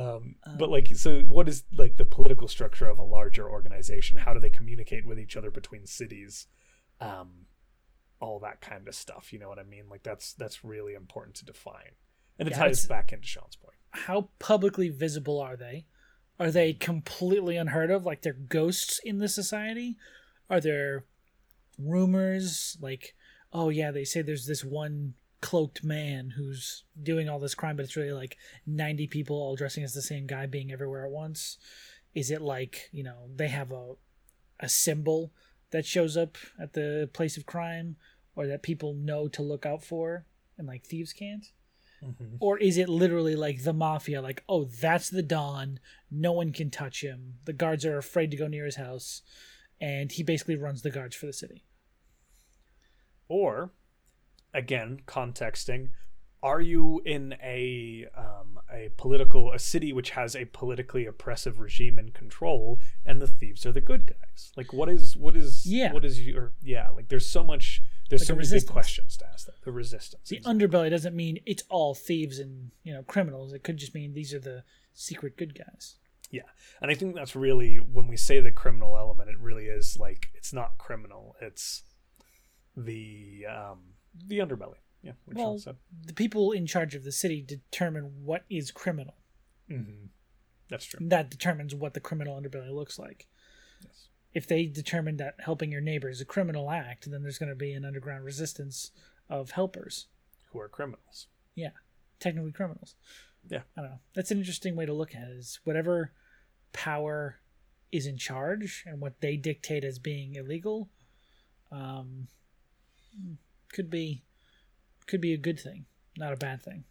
um, but like so what is like the political structure of a larger organization how do they communicate with each other between cities um, all that kind of stuff you know what i mean like that's that's really important to define and it Yeah, ties back into sean's point How publicly visible are they? Are they completely unheard of? Like they're ghosts in the society? Are there rumors like, oh yeah, they say there's this one cloaked man who's doing all this crime, but it's really like 90 people all dressing as the same guy being everywhere at once? Is it like, you know, they have a a symbol that shows up at the place of crime or that people know to look out for and like thieves can't? Mm-hmm. Or is it literally like the mafia? Like, oh, that's the Don. No one can touch him. The guards are afraid to go near his house. And he basically runs the guards for the city. Or, again, contexting, are you in a um, a political a city which has a politically oppressive regime in control, and the thieves are the good guys? Like, what is what is Yeah. what is your yeah? Like, there's so much there's Like so many big questions to ask. That the resistance. The underbelly doesn't mean it's all thieves and, you know, criminals. It could just mean these are the secret good guys. Yeah, and I think that's really when we say the criminal element, it really is like it's not criminal. It's the um, the underbelly. Yeah, which Well, said. The people in charge of the city determine what is criminal. hmm That's true. That determines what the criminal underbelly looks like. Yes. if they determine that helping your neighbor is a criminal act, then there's going to be an underground resistance of helpers. Who are criminals? Yeah, technically criminals. Yeah. I don't know. That's an interesting way to look at it. Is whatever power is in charge and what they dictate as being illegal, um, could be could be a good thing, not a bad thing.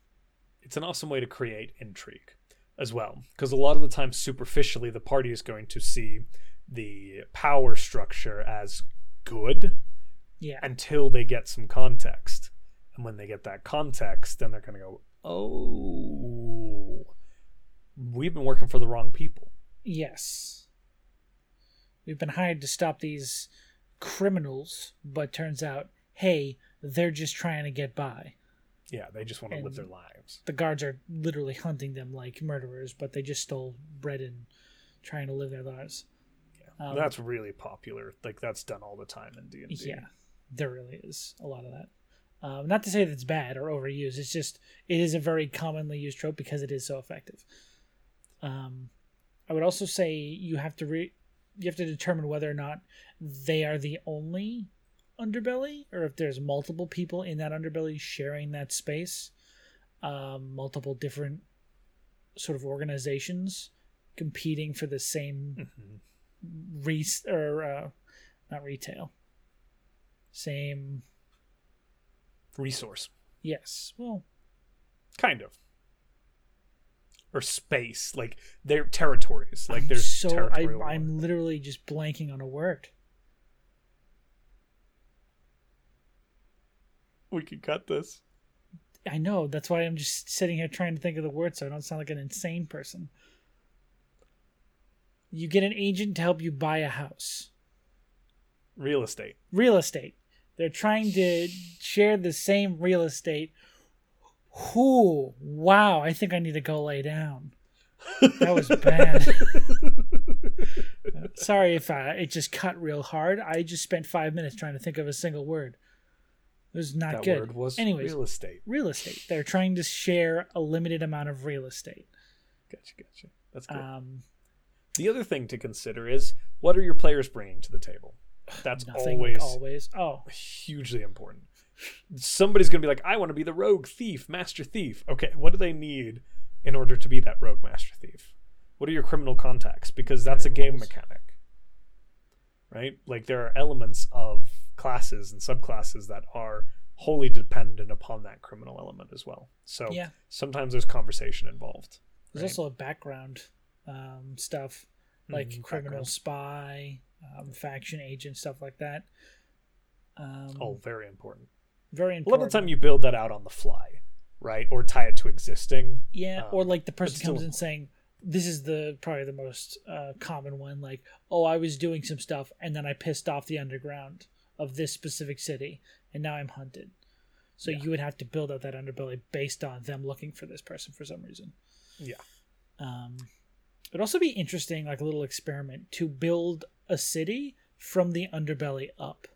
It's an awesome way to create intrigue as well, because a lot of the time, superficially, the party is going to see the power structure as good Yeah. until they get some context. And when they get that context, then they're going to go, oh, we've been working for the wrong people. Yes. We've been hired to stop these criminals, but turns out, hey, they're just trying to get by. Yeah, they just want to live their lives. The guards are literally hunting them like murderers, but they just stole bread and trying to live their lives. Yeah. Um, that's really popular. Like that's done all the time in D&D. Yeah, there really is a lot of that. Um, not to say that it's bad or overused. It's just it is a very commonly used trope because it is so effective. Um, I would also say you have to re- you have to determine whether or not they are the only underbelly or if there's multiple people in that underbelly sharing that space, um, multiple different sort of organizations competing for the same Mhm. re or uh, not retail. Same, Resource. yes. Well, Kind of. Or space. Like they're territories. Like I'm there's so I, I'm literally just blanking on a word. We could cut this. I know that's why I'm just sitting here trying to think of the word so I don't sound like an insane person. You get an agent to help you buy a house. Real estate. Real estate. They're trying to share the same real estate. Whoo! Wow! I think I need to go lay down. That was bad. Sorry if uh, it just cut real hard. I just spent five minutes trying to think of a single word. Was not that good. word was Anyways, real estate. real estate. They're trying to share a limited amount of real estate. Gotcha, gotcha. That's good. Um, the other thing to consider is what are your players bringing to the table? That's always always. Oh, hugely important. Somebody's going to be like, I want to be the rogue thief, master thief. Okay, what do they need in order to be that rogue master thief? What are your criminal contacts? Because that's a game mechanic. Right? Like there are elements of classes and subclasses that are wholly dependent upon that criminal element as well. So yeah. sometimes there's conversation involved. There's right? also a background um, stuff like Mhm, criminal background. spy, um, faction agent, stuff like that. Um, Oh, very important. very important. A lot of the time you build that out on the fly, right? Or tie it to existing. Yeah, or Um, like the person comes in saying, "This is the probably the most uh, common one." Like, "Oh, I was doing some stuff, and then I pissed off the underground of this specific city, and now I'm hunted." So Yeah. you would have to build out that underbelly based on them looking for this person for some reason. Yeah. Um, it'd also be interesting, like a little experiment, to build a city from the underbelly up.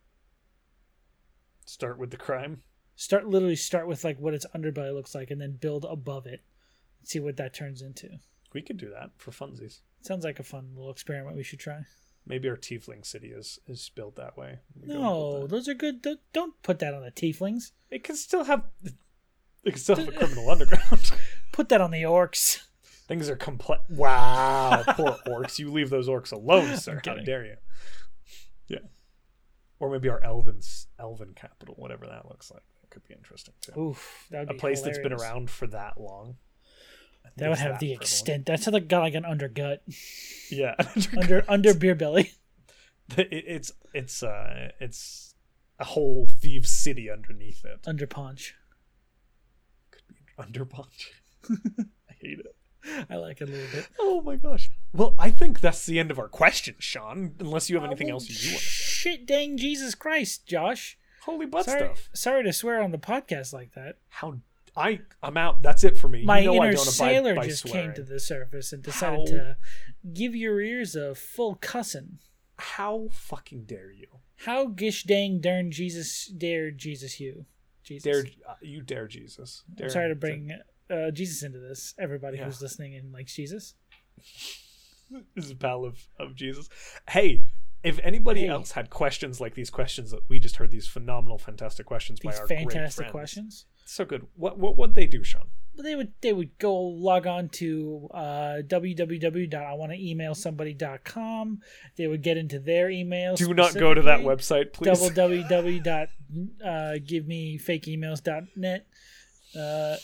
Start with the crime. Start literally start with like what its underbelly looks like, and then build above it. And see what that turns into. We could do that for funsies. Sounds like a fun little experiment we should try. Maybe our tiefling city is is built that way. We No, that. those are good. Don't- Don't put that on the tieflings. it can still have. It can still have a criminal underground. Put that on the orcs. Things are complex. Wow, poor orcs. You leave those orcs alone, sir. How kidding. dare you? Yeah. Or maybe our elven's elven capital, whatever that looks like. That could be interesting too. Oof, a be place that's been around for that long. That would have the prevalent. extent. That's how they got like an undergut, Yeah. under under beer belly. It- it's it's uh it's a whole thieves city underneath it. Under punch. Could be underpunch. I hate it. I like it a little bit. Oh my gosh. Well, I think that's the end of our question, Sean. Unless you have anything Oh, else you want to say. Shit, dang Jesus Christ, Josh. Holy butt Sorry, stuff. sorry to swear on the podcast like that. How I I'm out. That's it for me. My you know I inner sailor by just swearing. came to the surface and decided How- to give your ears a full cussin'. How fucking dare you? How gish dang darn Jesus dare Jesus you? Jesus. Dare uh, you dare Jesus? Dare I'm sorry to bring uh, Jesus into this. Everybody Yeah. who's listening and likes Jesus. This is a pal of, of Jesus. Hey, if anybody Hey. else had questions like these questions that we just heard, these phenomenal, fantastic questions by These our great fantastic friends, questions. So good. What what would they do, Sean? They would they would go log on to uh, www.iwannaemailsomebody.com. They would get into their emails. Do not go to that website, please. www.givemefakeemails.net uh,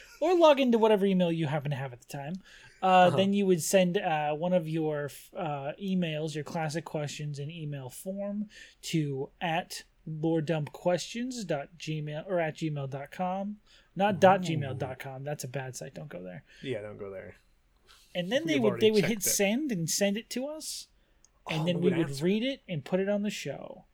or log into whatever email you happen to have at the time. Uh, Uh-huh. Then you would send uh, one of your uh, emails, your classic questions in email form to at loredumpquestions.gmail or at gmail.com. Not dot gmail.com. That's a bad site. Don't go there. yeah, don't go there. And then We they would they would hit it. send and send it to us, and Oh, then we would would answer read it and put it on the show.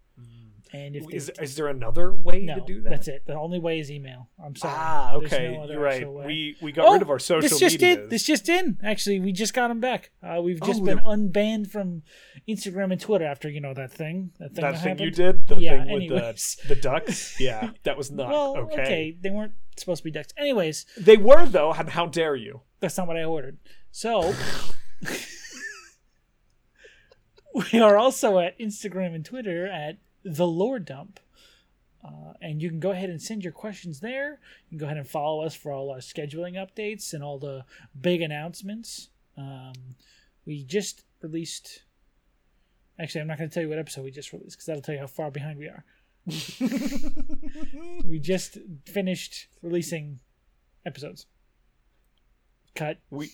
And if Is, is there another way no, to do that? that's it. The only way is email. I'm sorry. Ah, okay. no You're right. We we got Oh, rid of our social media. this just medias. in. This just in. Actually, we just got them back. Uh, we've just Oh, been they're- unbanned from Instagram and Twitter after you know that thing. That thing. that that thing you did, the Yeah, thing with anyways. the the ducks. Yeah, that was not Well, okay. okay. They weren't supposed to be ducks. Anyways, They were though, and how dare you? that's not what I ordered. So we are also at Instagram and Twitter at the Lore Dump. Uh, and you can go ahead and send your questions there. You can go ahead and follow us for all our scheduling updates and all the big announcements. Um, we just released. Actually, I'm not going to tell you what episode we just released because that'll tell you how far behind we are. we just finished releasing episodes. Cut. We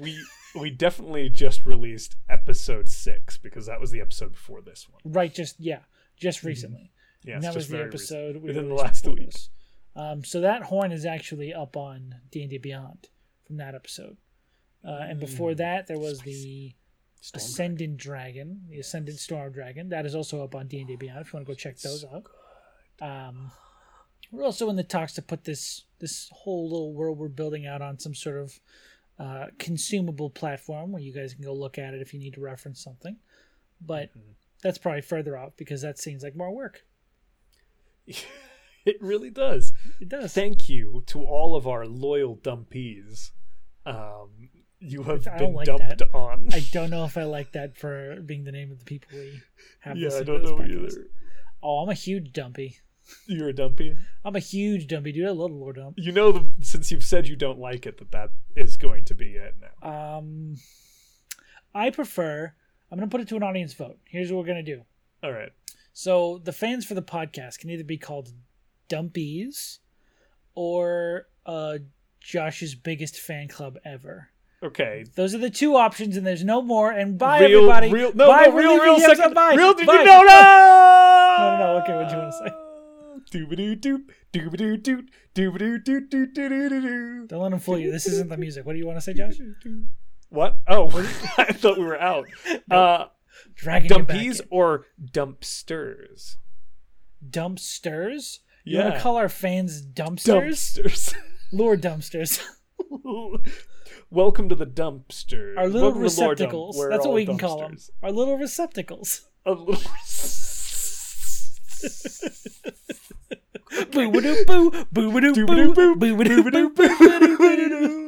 we we definitely just released episode six because that was the episode before this one. Right, just yeah, just recently. Yes, and that just was the episode we Within the last week. this. Um, so that horn is actually up on D and D Beyond from that episode, uh, and before that there was the Storm Ascendant Dragon, the Ascendant Storm Dragon. That is also up on D and D Beyond. If you want to go check those out. Um, we're also in the talks to put this this whole little world we're building out on some sort of uh, consumable platform where you guys can go look at it if you need to reference something. But Mm-hmm. That's probably further out because that seems like more work. It really does. It does. Thank you to all of our loyal dumpies. Um, you have I been like dumped that. on. I don't know if I like that for being the name of the people we have. yeah, I don't to know either. Oh, I'm a huge dumpy. You're a dumpy. I'm a huge dumpy dude. I love the Lore Dump. You know, the, since you've said you don't like it, that that is going to be it now. Um, I prefer. I'm going to put it to an audience vote. Here's what we're going to do. All right. So the fans for the podcast can either be called Dumpies or uh, Josh's biggest fan club ever. Okay. Those are the two options, and there's no more. And bye, real, everybody. real, no, bye, no, we're real, real second, Bye. real, did bye. you know? No, No, no, no, okay, what'd you wanna say? Doobadoo doop, doobadoo doot, doobadoo doot doot doot doot doot. Don't let him fool you. This isn't the music. What do you want to say, Josh? What? Oh, I thought we were out. Uh, Dragging dumpies or dumpsters? dumpsters. You want to call our fans dumpsters? Dumpsters. Lore dumpsters. Welcome to the dumpster. Our little Welcome Lore Dump, receptacles. That's what we can call them. Our little receptacles. A little. Boo ba doo boo, boo ba doo boo, boo ba doo boo,